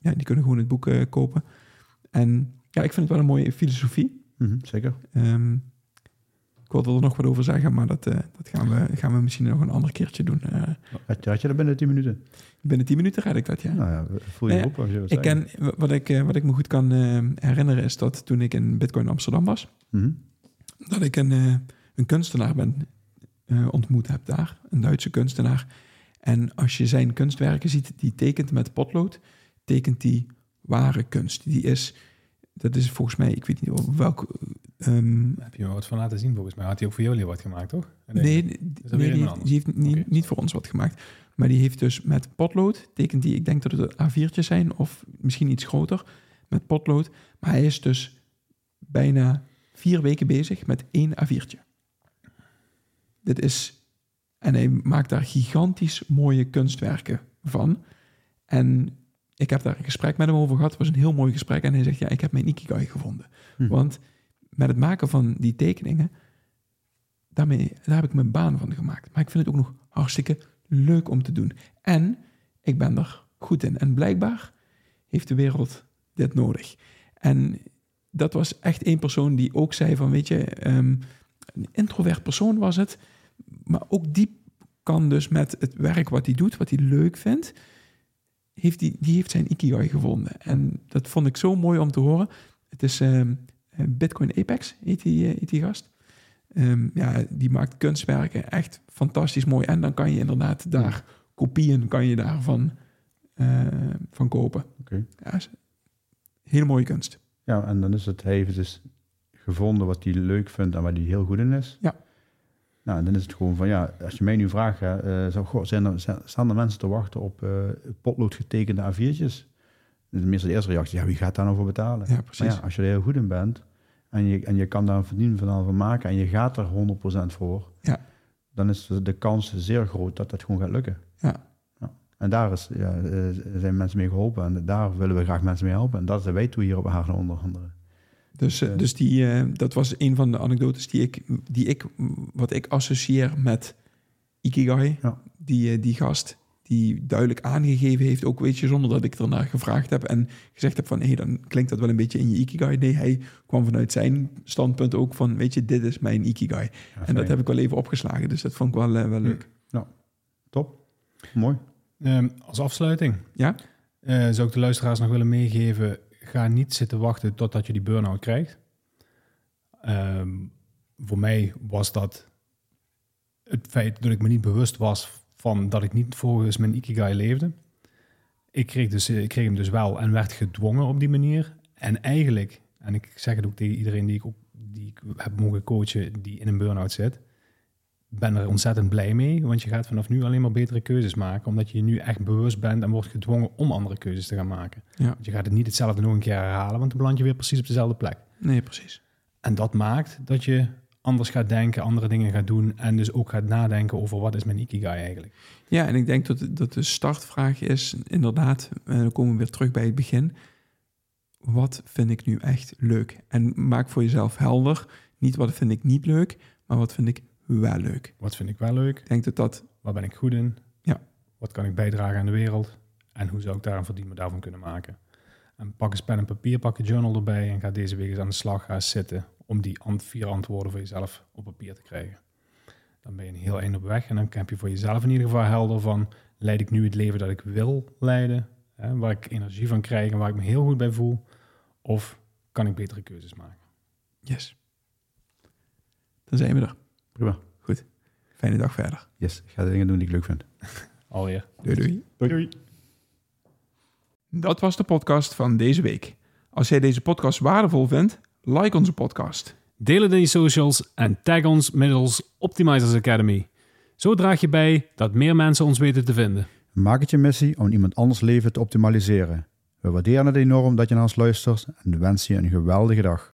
A: ja, die kunnen gewoon het boek kopen. En ja, ik vind het wel een mooie filosofie.
B: Mhm, zeker.
A: Ik wilde er nog wat over zeggen, maar dat, eh, dat gaan, we, gaan we misschien nog een ander keertje doen. Eh,
B: Had je, had je dat binnen 10 minuten?
A: binnen 10 minuten red ik dat, ja.
B: Nou ja, voel je op als je
A: Ik ken, wat ik, eh, wat ik me goed kan herinneren is dat toen ik in Bitcoin Amsterdam was,
B: Mhm.
A: dat ik een, een kunstenaar ben ontmoet heb daar, een Duitse kunstenaar. En als je zijn kunstwerken ziet, die tekent met potlood, tekent die ware kunst. Die is, dat is volgens mij, ik weet niet welk... ehm,
C: heb je me wat van laten zien volgens mij. Had hij ook voor jullie wat gemaakt, toch? En
A: nee, nee, die, heeft niet voor ons wat gemaakt. Maar die heeft dus met potlood, tekent die, ik denk dat het A4'tjes zijn, of misschien iets groter, met potlood. Maar hij is dus bijna vier weken bezig met één A4'tje. Dit is... En hij maakt daar gigantisch mooie kunstwerken van. En ik heb daar een gesprek met hem over gehad. Het was een heel mooi gesprek. En hij zegt, ja, ik heb mijn Ikigai gevonden.
B: Hm.
A: Want met het maken van die tekeningen, daarmee, daar heb ik mijn baan van gemaakt. Maar ik vind het ook nog hartstikke leuk om te doen. En ik ben er goed in. En blijkbaar heeft de wereld dit nodig. En dat was echt één persoon die ook zei van, weet je, ehm, een introvert persoon was het. Maar ook die kan dus met het werk wat hij doet, wat hij leuk vindt, heeft die, die heeft zijn Ikigai gevonden. En dat vond ik zo mooi om te horen. Het is ehm, eh, Bitcoin Apex, heet die, eh, heet die gast. Ehm, ja, die maakt kunstwerken echt fantastisch mooi. En dan kan je inderdaad daar kopieën kan je daarvan eh, van kopen.
B: Oké.
A: Ja, hele mooie kunst.
B: Ja, en dan is het, hij heeft dus gevonden wat hij leuk vindt en waar hij heel goed in is.
A: Ja.
B: Nou, en dan is het gewoon van, ja, als je mij nu vraagt, hè, eh, zijn er, staan er mensen te wachten op eh potlood getekende A4'tjes? De meeste de eerste reactie, ja, wie gaat daar nou voor betalen?
A: Ja, precies.
B: Maar ja, als je er heel goed in bent en je, en je kan daar een verdiening van, van maken en je gaat er 100% voor,
A: Ja.
B: dan is de kans zeer groot dat dat gewoon gaat lukken.
A: Ja.
B: Ja. En daar is, ja, eh, zijn mensen mee geholpen en daar willen we graag mensen mee helpen. En dat zijn wij toe hier op Haarlem onder andere.
A: Dus, dus die, eh, dat was een van de anekdotes die ik, die ik, wat ik associeer met Ikigai.
B: Ja.
A: Die, eh, die gast die duidelijk aangegeven heeft, ook weet je, zonder dat ik ernaar gevraagd heb en gezegd heb van, hé, dan klinkt dat wel een beetje in je Ikigai. Nee, hij kwam vanuit zijn standpunt ook van, weet je, dit is mijn Ikigai.
B: Ja,
A: En dat heb ik wel even opgeslagen, dus dat vond ik wel, eh, wel leuk.
B: Top. Mooi.
C: Ehm, als afsluiting
A: Ja?
C: eh, zou ik de luisteraars nog willen meegeven... ga niet zitten wachten totdat je die burn-out krijgt. Ehm, voor mij was dat het feit dat ik me niet bewust was... van dat ik niet volgens mijn Ikigai leefde. Ik kreeg, dus, ik kreeg hem dus wel en werd gedwongen op die manier. En eigenlijk, en ik zeg het ook tegen iedereen die ik, ook, die ik heb mogen coachen... die in een burn-out zit ben er ontzettend blij mee, want je gaat vanaf nu alleen maar betere keuzes maken, omdat je je nu echt bewust bent en wordt gedwongen om andere keuzes te gaan maken.
A: Ja.
C: Want je gaat het niet hetzelfde nog een keer herhalen, want dan beland je weer precies op dezelfde plek.
A: Nee, precies.
C: En dat maakt dat je anders gaat denken, andere dingen gaat doen en dus ook gaat nadenken over wat is mijn ikigai eigenlijk.
A: Ja, en ik denk dat, dat de startvraag is inderdaad, en dan komen we weer terug bij het begin. Wat vind ik nu echt leuk? En maak voor jezelf helder, niet wat vind ik niet leuk, maar wat vind ik wel leuk.
C: Wat vind ik wel leuk?
A: Ik denk dat dat,
C: Waar ben ik goed in?
A: Ja.
C: Wat kan ik bijdragen aan de wereld? En hoe zou ik daar een verdienmodel van kunnen maken? En pak eens pen en papier, pak een journal erbij en ga deze week eens aan de slag gaan zitten om die ant- vier antwoorden voor jezelf op papier te krijgen. Dan ben je een heel eind op weg en dan heb je voor jezelf in ieder geval helder van, leid ik nu het leven dat ik wil leiden, hè, waar ik energie van krijg en waar ik me heel goed bij voel, of kan ik betere keuzes maken?
A: yes. Dan zijn we er.
B: Prima.
A: Fijne dag verder.
B: Yes, ik ga de dingen doen die ik leuk vind.
C: Alweer.
A: Doei doei.
C: Doei.
A: Dat was de podcast van deze week. Als jij deze podcast waardevol vindt, like onze podcast.
C: Deel het in je socials en tag ons middels Optimizers Academy. Zo draag je bij dat meer mensen ons weten te vinden.
B: Maak het je missie om iemand anders leven te optimaliseren. We waarderen het enorm dat je naar ons luistert en wensen je een geweldige dag.